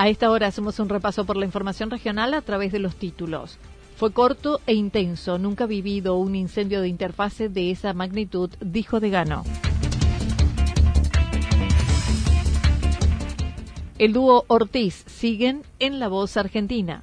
A esta hora hacemos un repaso por la información regional a través de los títulos. Fue corto e intenso, nunca vivido un incendio de interfase de esa magnitud, dijo Degano. El dúo Ortiz siguen en La Voz Argentina.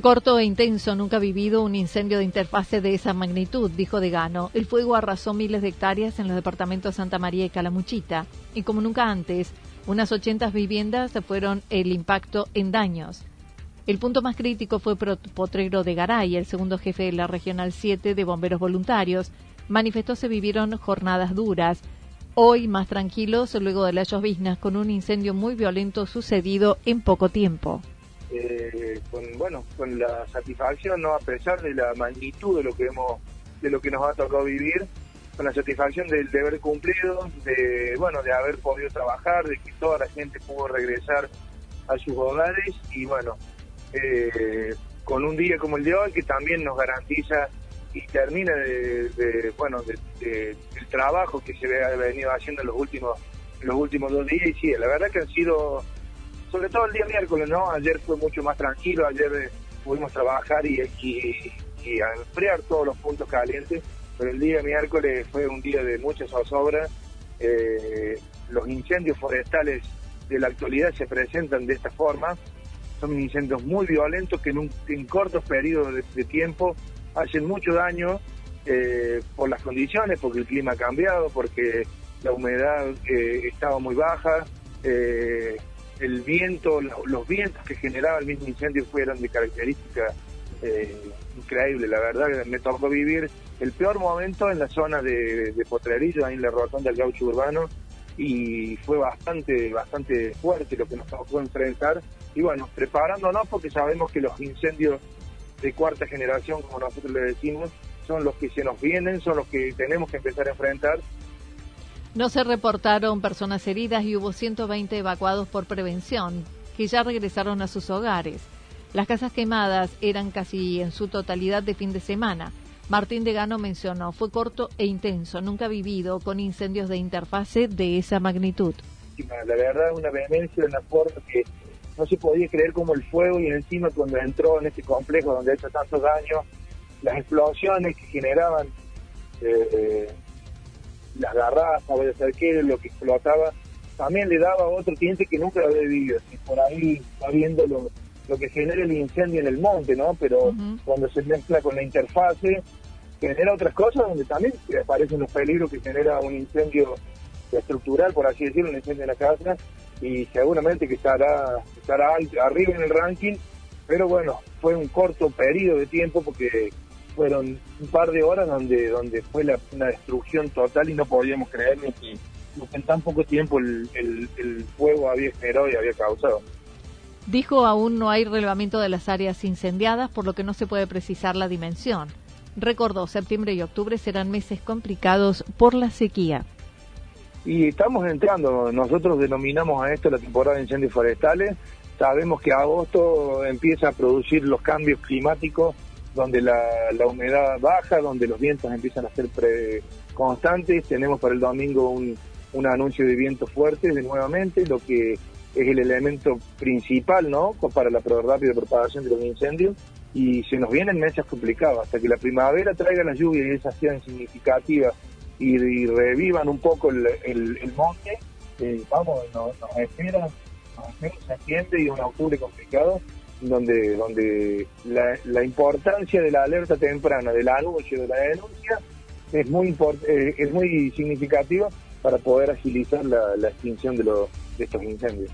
Corto e intenso, nunca vivido un incendio de interfase de esa magnitud, dijo Degano. El fuego arrasó miles de hectáreas en los departamentos Santa María y Calamuchita, y como nunca antes, unas 80 viviendas fueron el impacto en daños. El punto más crítico fue Potrero de Garay, el segundo jefe de la Regional 7 de Bomberos Voluntarios. Manifestó se vivieron jornadas duras, hoy más tranquilos luego de las lloviznas, con un incendio muy violento sucedido en poco tiempo eh, con bueno con la satisfacción no a pesar de la magnitud de lo que hemos de lo que nos ha tocado vivir con la satisfacción del deber cumplido de bueno de haber podido trabajar de que toda la gente pudo regresar a sus hogares y bueno eh, con un día como el de hoy que también nos garantiza y termina de, bueno de, el trabajo que se ha venido haciendo en los últimos los últimos dos días. Y sí la verdad que han sido sobre todo el día miércoles, ¿no? Ayer fue mucho más tranquilo, ayer eh, pudimos trabajar y, y, enfriar todos los puntos calientes, pero el día miércoles fue un día de mucha zozobra. Eh, los incendios forestales de la actualidad se presentan de esta forma, son incendios muy violentos que en, un, en cortos periodos de, tiempo hacen mucho daño eh, por las condiciones, porque el clima ha cambiado, porque la humedad estaba muy baja, el viento, los vientos que generaba el mismo incendio fueron de característica eh, increíble. La verdad me tocó vivir el peor momento en la zona de, de Potrerillo, ahí en la rotonda del gaucho urbano, y fue bastante, bastante fuerte lo que nos tocó enfrentar. Y bueno, preparándonos porque sabemos que los incendios de cuarta generación, como nosotros le decimos, son los que se nos vienen, son los que tenemos que empezar a enfrentar no se reportaron personas heridas y hubo 120 evacuados por prevención, que ya regresaron a sus hogares. Las casas quemadas eran casi en su totalidad de fin de semana. Martín de Gano mencionó, fue corto e intenso, nunca vivido con incendios de interfase de esa magnitud. La verdad, una vehemencia, una fuerza que no se podía creer como el fuego y encima cuando entró en este complejo donde ha hecho tantos daños, las explosiones que generaban eh, las garrafas, vaya a ser qué, lo que explotaba, también le daba otro cliente que nunca lo había vivido. Y por ahí va viendo lo, lo que genera el incendio en el monte, ¿no? Pero cuando se mezcla con la interfase, genera otras cosas donde también aparecen los peligros que genera un incendio estructural, por así decirlo, un incendio en la casa, y seguramente que estará, estará arriba en el ranking, pero bueno, fue un corto periodo de tiempo porque fueron un par de horas donde donde fue la, una destrucción total y no podíamos creer ni que, en tan poco tiempo el, el, fuego había generado y había causado. Dijo aún no hay relevamiento de las áreas incendiadas, por lo que no se puede precisar la dimensión. Recordó, septiembre y octubre serán meses complicados por la sequía. Y estamos entrando, nosotros denominamos a esto la temporada de incendios forestales, sabemos que agosto empieza a producir los cambios climáticos donde la, humedad baja, donde los vientos empiezan a ser constantes. Tenemos para el domingo un, un anuncio de vientos fuertes de nuevamente, lo que es el elemento principal ¿no? para la rápida propagación de los incendios. Y se nos vienen meses complicados, hasta que la primavera traiga las lluvias y esas sean significativas y, revivan un poco el, el, monte. Eh, vamos, nos, nos espera, nos espera septiembre y un octubre complicado donde, donde la, importancia de la alerta temprana, del anuncio, de la denuncia, es muy, eh, es muy significativa para poder agilizar la, extinción de, los, de estos incendios.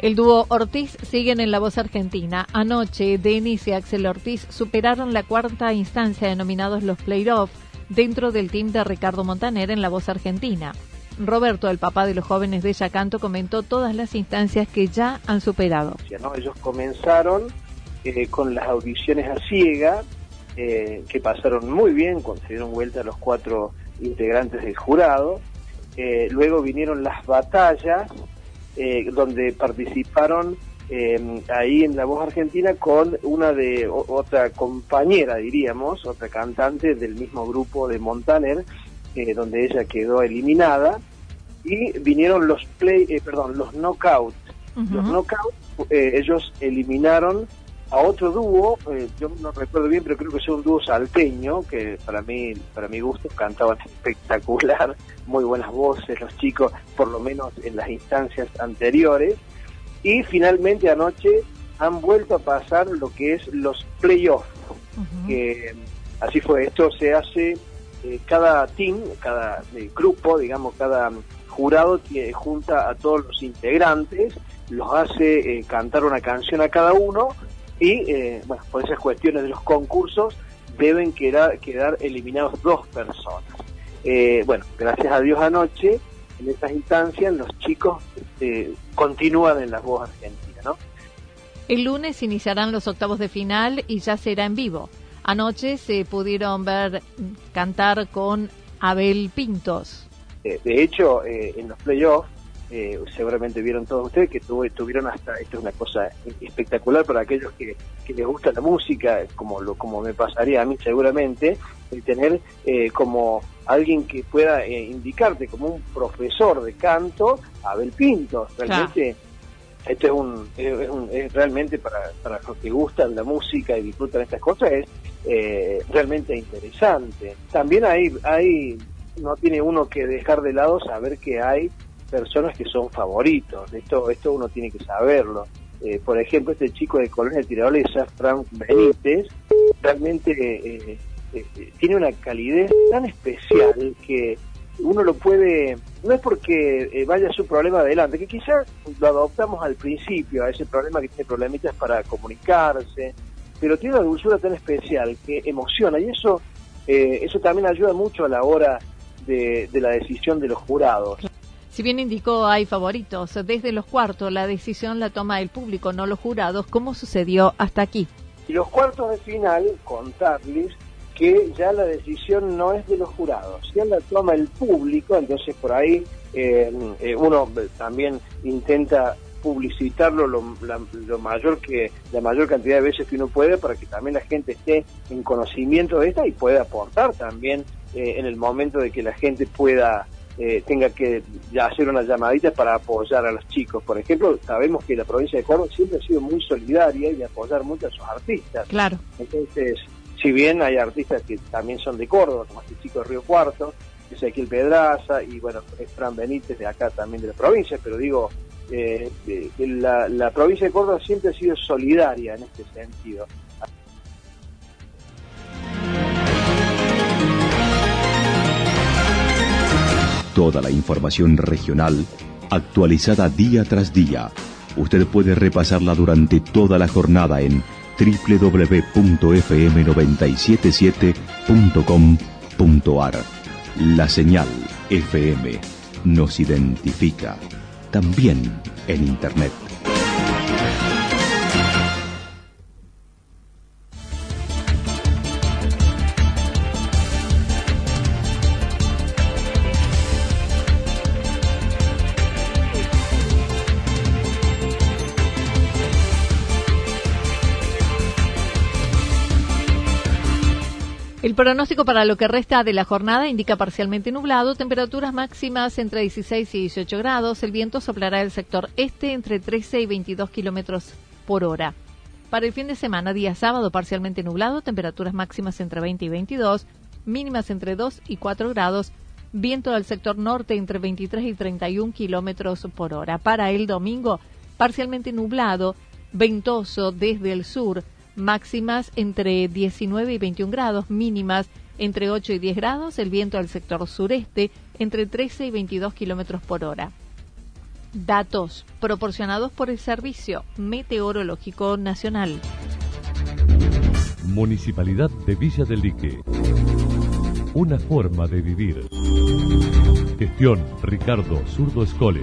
El dúo Ortiz siguen en la voz argentina. Anoche, Denis y Axel Ortiz superaron la cuarta instancia denominados los playoffs dentro del team de Ricardo Montaner en La Voz Argentina. Roberto, el papá de los jóvenes de Yacanto, comentó todas las instancias que ya han superado. Ellos comenzaron eh, con las audiciones a ciega, eh, que pasaron muy bien, cuando se dieron vuelta los cuatro integrantes del jurado. Eh, luego vinieron las batallas, donde participaron eh, ahí en La Voz Argentina con una de otra compañera, diríamos, otra cantante del mismo grupo de Montaner, eh, donde ella quedó eliminada y vinieron los play, eh, perdón, los knockouts. Los knockouts, eh, ellos eliminaron a otro dúo, yo no recuerdo bien, pero creo que es un dúo salteño que para mí, para mi gusto, cantaban espectacular, muy buenas voces los chicos, por lo menos en las instancias anteriores. Y finalmente anoche han vuelto a pasar lo que es los playoffs, que así fue, esto se hace eh, cada team, cada eh, grupo, digamos, cada jurado que junta a todos los integrantes, los hace eh, cantar una canción a cada uno y, bueno, por esas cuestiones de los concursos deben quedar, quedar eliminados dos personas. bueno, gracias a Dios anoche en estas instancias los chicos este, continúan en la voz argentina, ¿no? El lunes iniciarán los octavos de final y ya será en vivo. Anoche se pudieron ver cantar con Abel Pintos. Eh, de hecho, eh, en los playoffs eh, seguramente vieron todos ustedes que tuvieron hasta, esto es una cosa espectacular para aquellos que, les gusta la música, como, lo, como me pasaría a mí seguramente, el tener eh, como alguien que pueda eh, indicarte como un profesor de canto, Abel Pinto, realmente... Esto es, un, es, realmente para, para los que gustan la música y disfrutan estas cosas, es realmente interesante. También hay, hay, no tiene uno que dejar de lado saber que hay personas que son favoritos. Esto, esto uno tiene que saberlo. Eh, por ejemplo, este chico de Colonia Tirolesa, Frank Benítez, realmente eh, eh, tiene una calidez tan especial que uno lo puede, no es porque vaya su problema adelante, que quizás lo adoptamos al principio, a ese problema que tiene problemitas para comunicarse, pero tiene una dulzura tan especial que emociona y eso, eso también ayuda mucho a la hora de la decisión de los jurados. Si bien indicó hay favoritos, desde los cuartos la decisión la toma el público, no los jurados, como sucedió hasta aquí. Y los cuartos de final, contarles que ya la decisión no es de los jurados, ya la toma el público, entonces por ahí eh, eh, uno también intenta publicitarlo lo, mayor que la mayor cantidad de veces que uno puede para que también la gente esté en conocimiento de esta y pueda aportar también eh, en el momento de que la gente pueda eh, tenga que hacer una llamadita para apoyar a los chicos. Por ejemplo, sabemos que la provincia de Córdoba siempre ha sido muy solidaria y apoyar mucho a sus artistas. Claro. Entonces, si bien hay artistas que también son de Córdoba, como este chico de Río Cuarto, Ezequiel Pedraza y bueno, Fran Benítez de acá también de la provincia, pero digo, eh, la, la provincia de Córdoba siempre ha sido solidaria en este sentido. Toda la información regional actualizada día tras día. Usted puede repasarla durante toda la jornada en www.fm977.com.ar. La señal FM nos identifica también en Internet. Pronóstico para lo que resta de la jornada indica parcialmente nublado, temperaturas máximas entre 16 y 18 grados. El viento soplará del sector este entre 13 y 22 kilómetros por hora. Para el fin de semana, día sábado, parcialmente nublado, temperaturas máximas entre 20 y 22, mínimas entre 2 y 4 grados. Viento del sector norte entre 23 y 31 kilómetros por hora. Para el domingo, parcialmente nublado, ventoso desde el sur máximas entre 19 y 21 grados, mínimas entre 8 y 10 grados, el viento al sector sureste entre 13 y 22 kilómetros por hora. Datos proporcionados por el Servicio Meteorológico Nacional. Municipalidad de Villa del Lique. Una forma de vivir. Gestión Ricardo Zurdo Escole.